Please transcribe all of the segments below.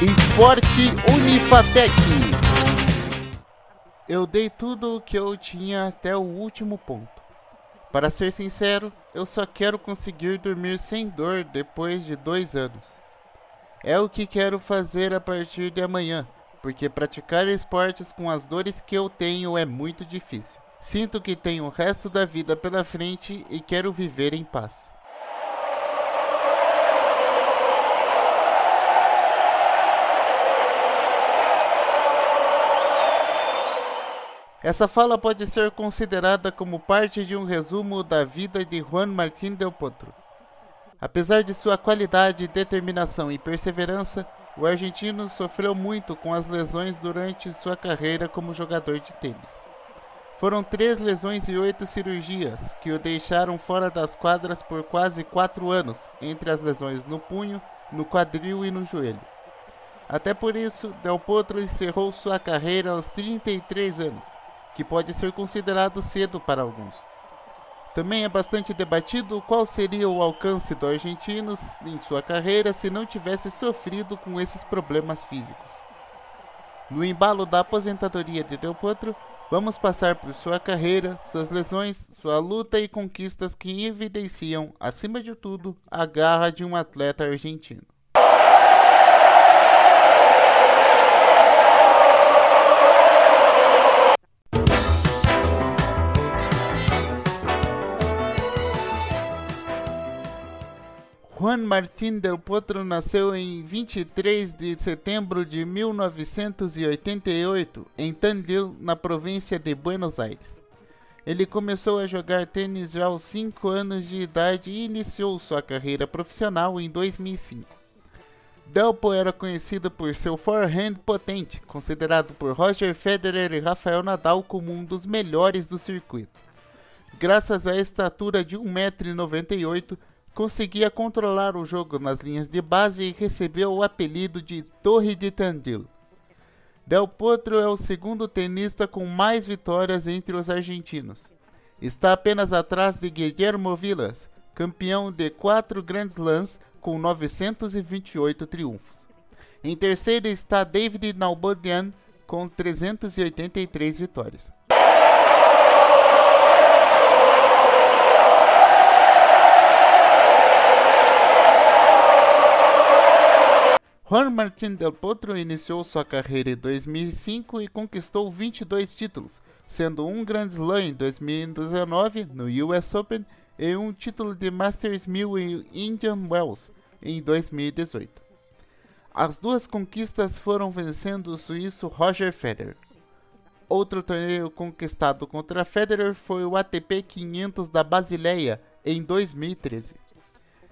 Esporte Unifatec. Eu dei tudo o que eu tinha até o último ponto. Para ser sincero, eu só quero conseguir dormir sem dor depois de dois anos. É o que quero fazer a partir de amanhã, porque praticar esportes com as dores que eu tenho é muito difícil. Sinto que tenho o resto da vida pela frente e quero viver em paz. Essa fala pode ser considerada como parte de um resumo da vida de Juan Martín del Potro. Apesar de sua qualidade, determinação e perseverança, o argentino sofreu muito com as lesões durante sua carreira como jogador de tênis. Foram três lesões e oito cirurgias que o deixaram fora das quadras por quase quatro anos, entre as lesões no punho, no quadril e no joelho. Até por isso, Del Potro encerrou sua carreira aos 33 anos, que pode ser considerado cedo para alguns. Também é bastante debatido qual seria o alcance do argentino em sua carreira se não tivesse sofrido com esses problemas físicos. No embalo da aposentadoria de Del Potro, vamos passar por sua carreira, suas lesões, sua luta e conquistas que evidenciam, acima de tudo, a garra de um atleta argentino. Juan Martín del Potro nasceu em 23 de setembro de 1988 em Tandil, na província de Buenos Aires. Ele começou a jogar tênis já aos 5 anos de idade e iniciou sua carreira profissional em 2005. Delpo era conhecido por seu forehand potente, considerado por Roger Federer e Rafael Nadal como um dos melhores do circuito. Graças à estatura de 1,98m, conseguia controlar o jogo nas linhas de base e recebeu o apelido de Torre de Tandil. Del Potro é o segundo tenista com mais vitórias entre os argentinos. Está apenas atrás de Guillermo Vilas, campeão de quatro Grand Slams com 928 triunfos. Em terceiro está David Nalbandian com 383 vitórias. Juan Martín del Potro iniciou sua carreira em 2005 e conquistou 22 títulos, sendo um Grand Slam em 2019 no US Open e um título de Masters 1000 em Indian Wells em 2018. As duas conquistas foram vencendo o suíço Roger Federer. Outro torneio conquistado contra Federer foi o ATP 500 da Basileia em 2013.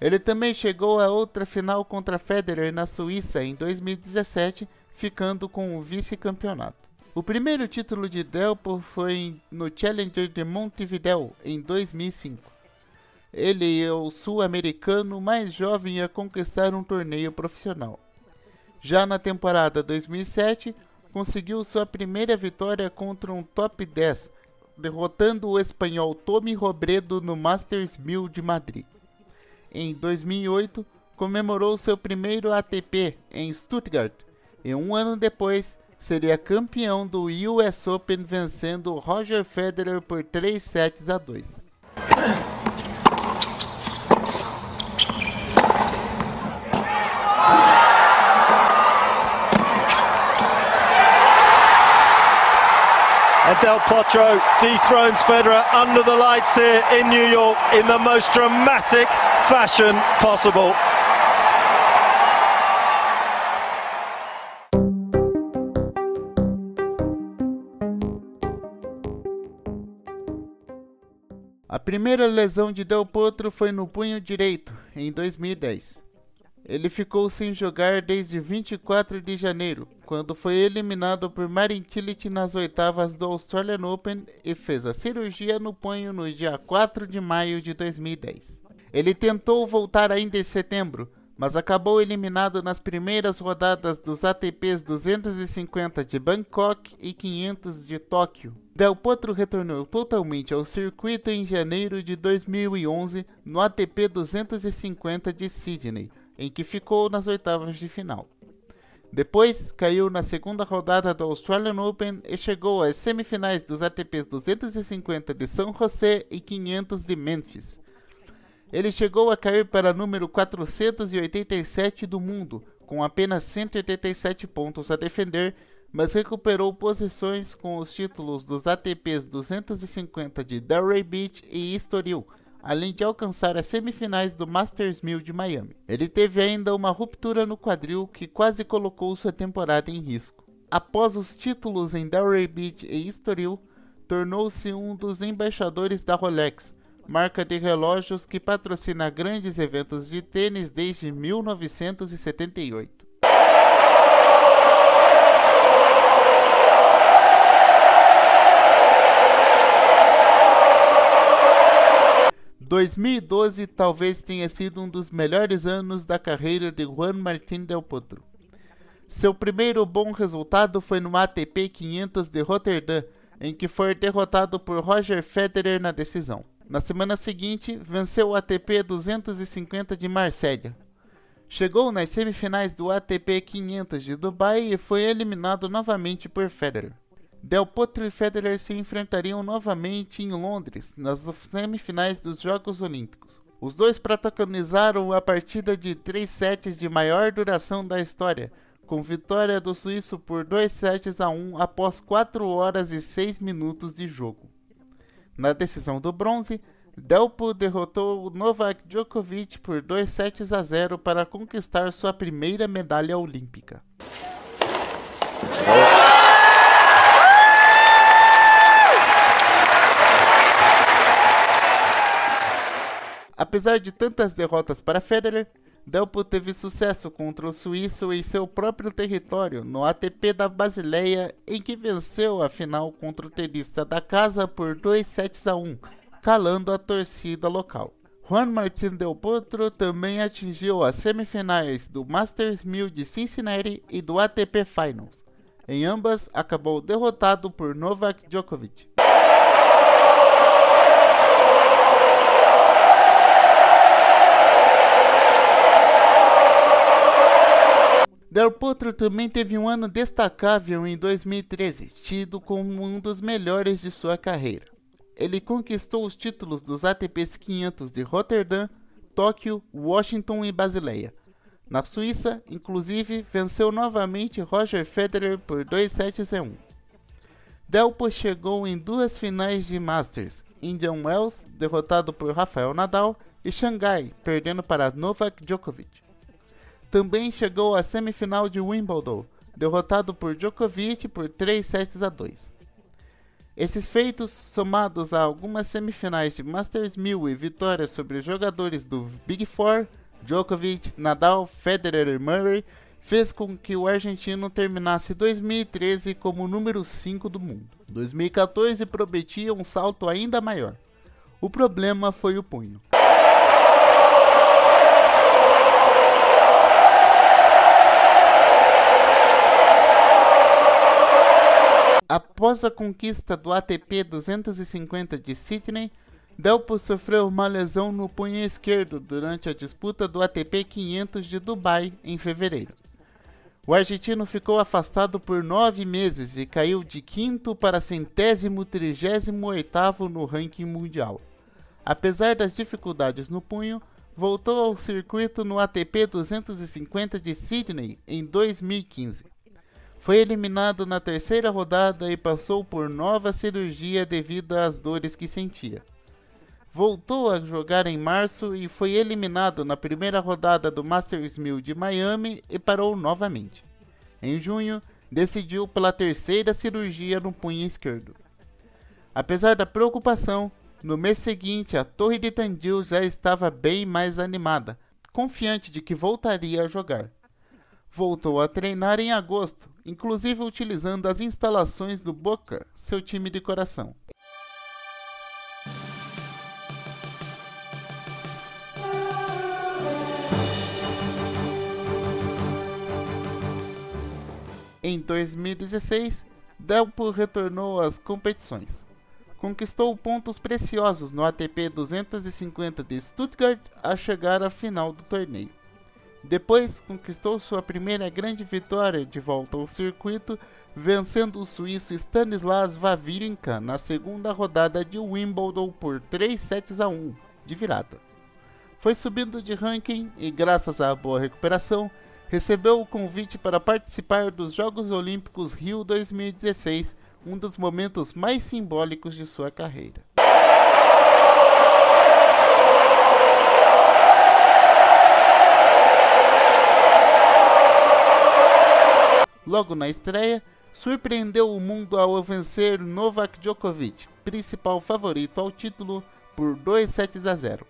Ele também chegou a outra final contra Federer na Suíça em 2017, ficando com o vice-campeonato. O primeiro título de Delpo foi no Challenger de Montevideo em 2005. Ele é o sul-americano mais jovem a conquistar um torneio profissional. Já na temporada 2007, conseguiu sua primeira vitória contra um top 10, derrotando o espanhol Tommy Robredo no Masters 1000 de Madrid em 2008, comemorou seu primeiro ATP em Stuttgart e um ano depois seria campeão do US Open vencendo Roger Federer por 3 sets a 2. And Del Potro dethrones Federer under the lights here in New York in the most dramatic fashion possible. A primeira lesão de Del Potro foi no punho direito, em 2010. Ele ficou sem jogar desde 24 de janeiro, quando foi eliminado por Marin Cilic nas oitavas do Australian Open e fez a cirurgia no punho no dia 4 de maio de 2010. Ele tentou voltar ainda em setembro, mas acabou eliminado nas primeiras rodadas dos ATPs 250 de Bangkok e 500 de Tóquio. Del Potro retornou totalmente ao circuito em janeiro de 2011 no ATP 250 de Sydney, em que ficou nas oitavas de final. Depois, caiu na segunda rodada do Australian Open e chegou às semifinais dos ATPs 250 de São José e 500 de Memphis. Ele chegou a cair para número 487 do mundo, com apenas 187 pontos a defender, mas recuperou posições com os títulos dos ATPs 250 de Delray Beach e Estoril, além de alcançar as semifinais do Masters 1000 de Miami. Ele teve ainda uma ruptura no quadril que quase colocou sua temporada em risco. Após os títulos em Delray Beach e Estoril, tornou-se um dos embaixadores da Rolex, marca de relógios que patrocina grandes eventos de tênis desde 1978. 2012 talvez tenha sido um dos melhores anos da carreira de Juan Martín Del Potro. Seu primeiro bom resultado foi no ATP 500 de Rotterdam, em que foi derrotado por Roger Federer na decisão. Na semana seguinte, venceu o ATP 250 de Marsella. Chegou nas semifinais do ATP 500 de Dubai e foi eliminado novamente por Federer. Del Potro e Federer se enfrentariam novamente em Londres, nas semifinais dos Jogos Olímpicos. Os dois protagonizaram a partida de três sets de maior duração da história, com vitória do suíço por 2 sets a 1 após 4 horas e 6 minutos de jogo. Na decisão do bronze, Delpo derrotou Novak Djokovic por 2 sets a 0 para conquistar sua primeira medalha olímpica. Apesar de tantas derrotas para Federer, Delpo teve sucesso contra o suíço em seu próprio território, no ATP da Basileia, em que venceu a final contra o tenista da casa por 2 sets a 1, calando a torcida local. Juan Martín Del Potro também atingiu as semifinais do Masters 1000 de Cincinnati e do ATP Finals. Em ambas, acabou derrotado por Novak Djokovic. Del Potro também teve um ano destacável em 2013, tido como um dos melhores de sua carreira. Ele conquistou os títulos dos ATPs 500 de Rotterdam, Tóquio, Washington e Basileia. Na Suíça, inclusive, venceu novamente Roger Federer por 2 sets a 1. Delpo chegou em duas finais de Masters, Indian Wells, derrotado por Rafael Nadal, e Xangai, perdendo para Novak Djokovic. Também chegou à semifinal de Wimbledon, derrotado por Djokovic por 3 sets a 2. Esses feitos, somados a algumas semifinais de Masters 1000 e vitórias sobre jogadores do Big Four, Djokovic, Nadal, Federer e Murray, fez com que o argentino terminasse 2013 como número 5 do mundo. 2014 prometia um salto ainda maior. O problema foi o punho. Após a conquista do ATP 250 de Sydney, Delpo sofreu uma lesão no punho esquerdo durante a disputa do ATP 500 de Dubai em fevereiro. O argentino ficou afastado por nove meses e caiu de quinto para centésimo trigésimo oitavo no ranking mundial. Apesar das dificuldades no punho, voltou ao circuito no ATP 250 de Sydney em 2015. Foi eliminado na terceira rodada e passou por nova cirurgia devido às dores que sentia. Voltou a jogar em março e foi eliminado na primeira rodada do Masters 1000 de Miami e parou novamente. Em junho, decidiu pela terceira cirurgia no punho esquerdo. Apesar da preocupação, no mês seguinte a Torre de Tandil já estava bem mais animada, confiante de que voltaria a jogar. Voltou a treinar em agosto, inclusive utilizando as instalações do Boca, seu time de coração. Em 2016, Delpo retornou às competições. Conquistou pontos preciosos no ATP 250 de Stuttgart a chegar à final do torneio. Depois conquistou sua primeira grande vitória de volta ao circuito, vencendo o suíço Stanislas Wawrinka na segunda rodada de Wimbledon por 3 sets a 1 de virada. Foi subindo de ranking e, graças à boa recuperação, recebeu o convite para participar dos Jogos Olímpicos Rio 2016, um dos momentos mais simbólicos de sua carreira. Logo na estreia, surpreendeu o mundo ao vencer Novak Djokovic, principal favorito ao título, por 2 sets a 0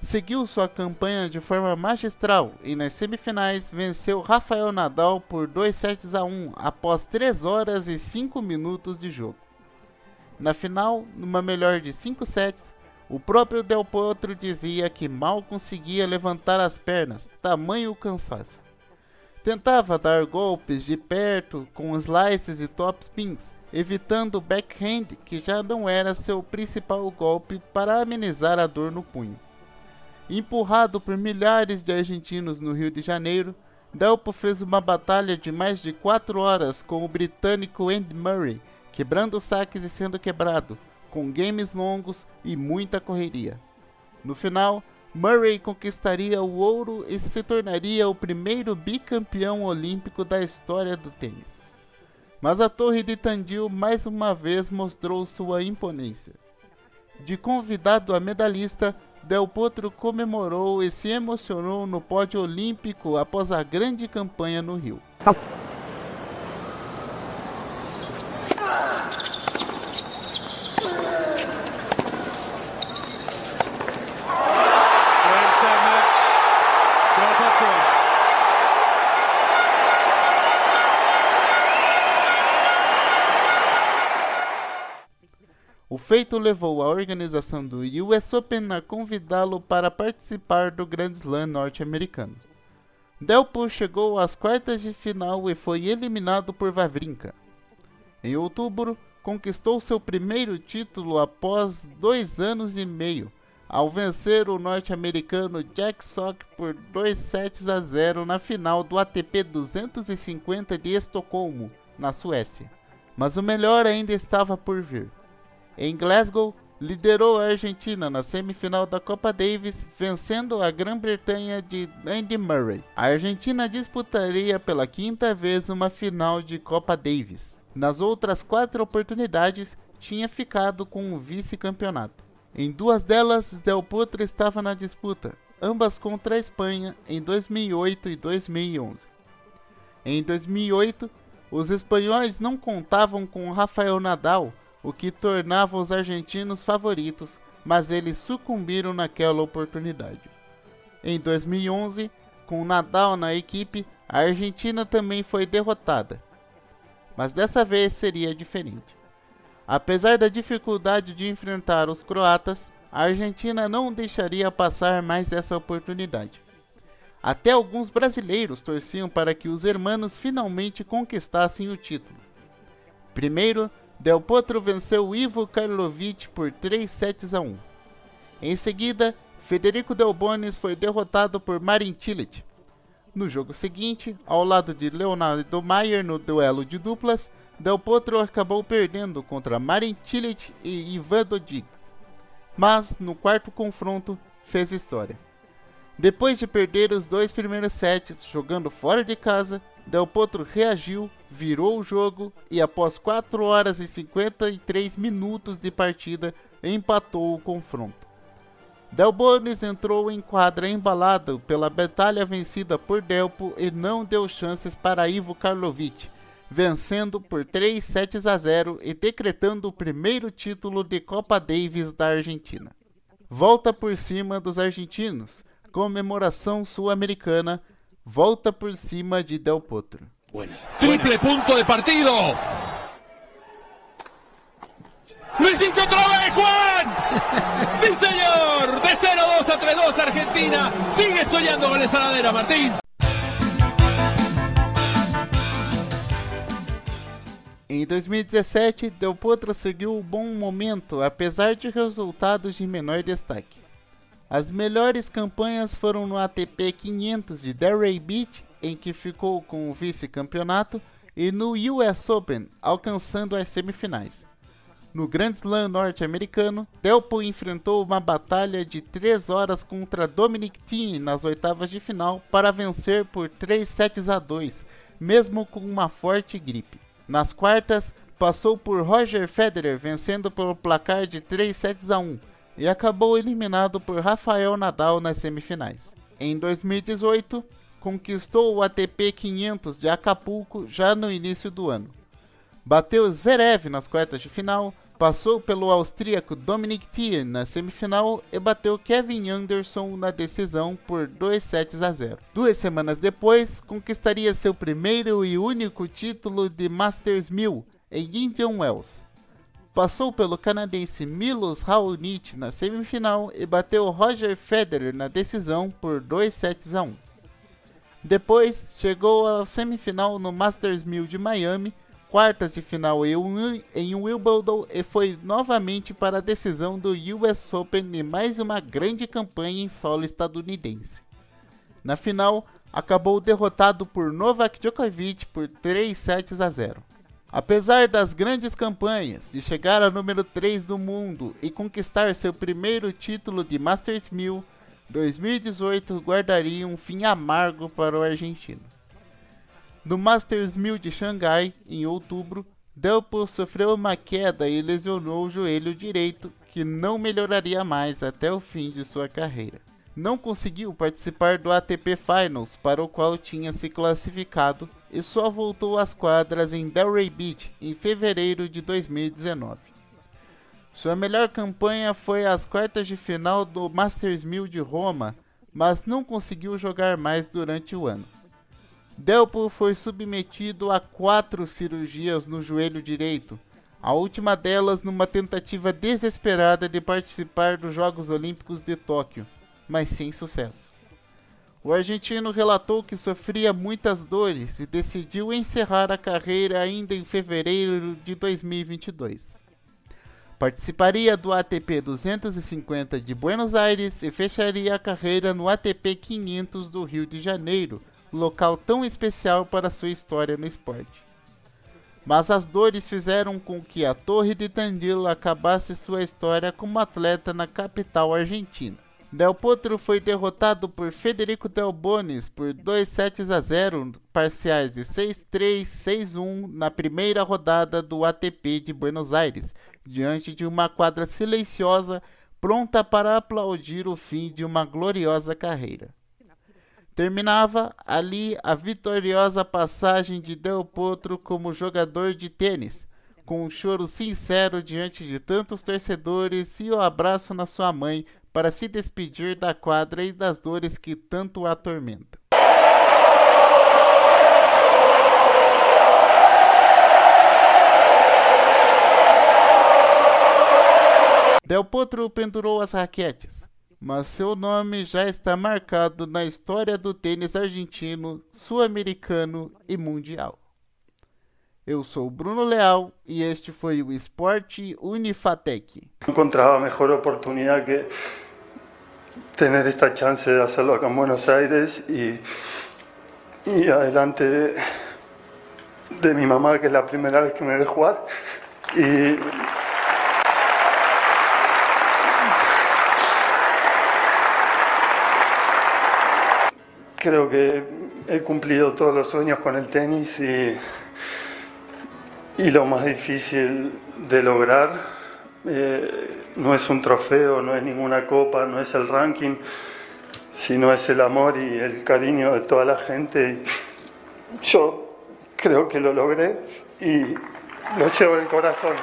seguiu sua campanha de forma magistral e nas semifinais venceu Rafael Nadal por 2 sets a 1 após 3 horas e 5 minutos de jogo. Na final, numa melhor de 5 sets, o próprio Del Potro dizia que mal conseguia levantar as pernas, tamanho cansaço. Tentava dar golpes de perto com slices e top spins, evitando o backhand que já não era seu principal golpe para amenizar a dor no punho. Empurrado por milhares de argentinos no Rio de Janeiro, Delpo fez uma batalha de mais de 4 horas com o britânico Andy Murray, quebrando saques e sendo quebrado, com games longos e muita correria. No final, Murray conquistaria o ouro e se tornaria o primeiro bicampeão olímpico da história do tênis. Mas a Torre de Tandil mais uma vez mostrou sua imponência. De convidado a medalhista, Del Potro comemorou e se emocionou no pódio olímpico após a grande campanha no Rio. O feito levou a organização do US Open a convidá-lo para participar do Grand Slam norte-americano. Delpo chegou às quartas de final e foi eliminado por Vavrinka. Em outubro, conquistou seu primeiro título após dois anos e meio, ao vencer o norte-americano Jack Sock por 2 sets a 0 na final do ATP 250 de Estocolmo, na Suécia. Mas o melhor ainda estava por vir. Em Glasgow, liderou a Argentina na semifinal da Copa Davis, vencendo a Grã-Bretanha de Andy Murray. A Argentina disputaria pela quinta vez uma final de Copa Davis. Nas outras quatro oportunidades, tinha ficado com o vice-campeonato. Em duas delas, Del Potro estava na disputa, ambas contra a Espanha em 2008 e 2011. Em 2008, os espanhóis não contavam com Rafael Nadal, o que tornava os argentinos favoritos, mas eles sucumbiram naquela oportunidade. Em 2011, com Nadal na equipe, a Argentina também foi derrotada, mas dessa vez seria diferente. Apesar da dificuldade de enfrentar os croatas, a Argentina não deixaria passar mais essa oportunidade. Até alguns brasileiros torciam para que os hermanos finalmente conquistassem o título. Primeiro, Del Potro venceu Ivo Karlovic por 3 sets a 1. Em seguida, Federico Del Bonis foi derrotado por Marin Cilic. No jogo seguinte, ao lado de Leonardo Maier no duelo de duplas, Del Potro acabou perdendo contra Marin Cilic e Ivan Dodig. Mas, no quarto confronto, fez história. Depois de perder os dois primeiros sets jogando fora de casa, Del Potro reagiu, virou o jogo e após 4 horas e 53 minutos de partida empatou o confronto. Del Bonis entrou em quadra embalado pela batalha vencida por Delpo e não deu chances para Ivo Karlovic, vencendo por 3 sets a 0 e decretando o primeiro título de Copa Davis da Argentina. Volta por cima dos argentinos, comemoração sul-americana volta por cima de Del Potro. Bueno. Triple punto de partido. ¡Lo hiciste otra vez, Juan! ¡Sí, señor! De 0-2 a 3-2 Argentina. Sigue soñando con esa ladera, Martín. Em 2017, Del Potro seguiu um bom momento, apesar de resultados de menor destaque. As melhores campanhas foram no ATP 500 de Delray Beach, em que ficou com o vice-campeonato, e no US Open, alcançando as semifinais. No Grand Slam norte-americano, Delpo enfrentou uma batalha de 3 horas contra Dominic Thiem nas oitavas de final para vencer por 3 sets a 2, mesmo com uma forte gripe. Nas quartas, passou por Roger Federer vencendo pelo placar de 3 sets a 1 e acabou eliminado por Rafael Nadal nas semifinais. Em 2018, conquistou o ATP 500 de Acapulco já no início do ano. Bateu Zverev nas quartas de final, passou pelo austríaco Dominic Thiem na semifinal e bateu Kevin Anderson na decisão por 2 sets a 0. Duas semanas depois, conquistaria seu primeiro e único título de Masters 1000 em Indian Wells. Passou pelo canadense Milos Raonic na semifinal e bateu Roger Federer na decisão por 2 sets a 1. Depois, chegou à semifinal no Masters 1000 de Miami quartas de final em Wimbledon e foi novamente para a decisão do US Open e mais uma grande campanha em solo estadunidense. Na final, acabou derrotado por Novak Djokovic por 3 sets a 0. Apesar das grandes campanhas, de chegar a número 3 do mundo e conquistar seu primeiro título de Masters 1000, 2018 guardaria um fim amargo para o argentino. No Masters 1000 de Xangai, em outubro, Delpo sofreu uma queda e lesionou o joelho direito, que não melhoraria mais até o fim de sua carreira. Não conseguiu participar do ATP Finals, para o qual tinha se classificado, e só voltou às quadras em Delray Beach em fevereiro de 2019. Sua melhor campanha foi as quartas de final do Masters 1000 de Roma, mas não conseguiu jogar mais durante o ano. Delpo foi submetido a quatro cirurgias no joelho direito, a última delas numa tentativa desesperada de participar dos Jogos Olímpicos de Tóquio, mas sem sucesso. O argentino relatou que sofria muitas dores e decidiu encerrar a carreira ainda em fevereiro de 2022. Participaria do ATP 250 de Buenos Aires e fecharia a carreira no ATP 500 do Rio de Janeiro, local tão especial para sua história no esporte. Mas as dores fizeram com que a Torre de Tandil acabasse sua história como atleta na capital argentina. Del Potro foi derrotado por Federico Del Bonis por 2 sets a 0, parciais de 6-3, 6-1 na primeira rodada do ATP de Buenos Aires, diante de uma quadra silenciosa pronta para aplaudir o fim de uma gloriosa carreira. Terminava ali a vitoriosa passagem de Del Potro como jogador de tênis, com um choro sincero diante de tantos torcedores e o abraço na sua mãe para se despedir da quadra e das dores que tanto o atormentam. Del Potro pendurou as raquetes, mas seu nome já está marcado na história do tênis argentino, sul-americano e mundial. Eu sou Bruno Leal e este foi o Esporte Unifatec. Encontrava melhor oportunidade que ter esta chance de hacerlo acá en Buenos Aires y, y adelante de, de mi mamá, que es la primera vez que me ve jugar. Y creo que he cumplido todos los sueños con el tenis y, y lo más difícil de lograr eh, no es un trofeo, no es ninguna copa, no es el ranking, sino es el amor y el cariño de toda la gente. Yo creo que lo logré y lo llevo en el corazón.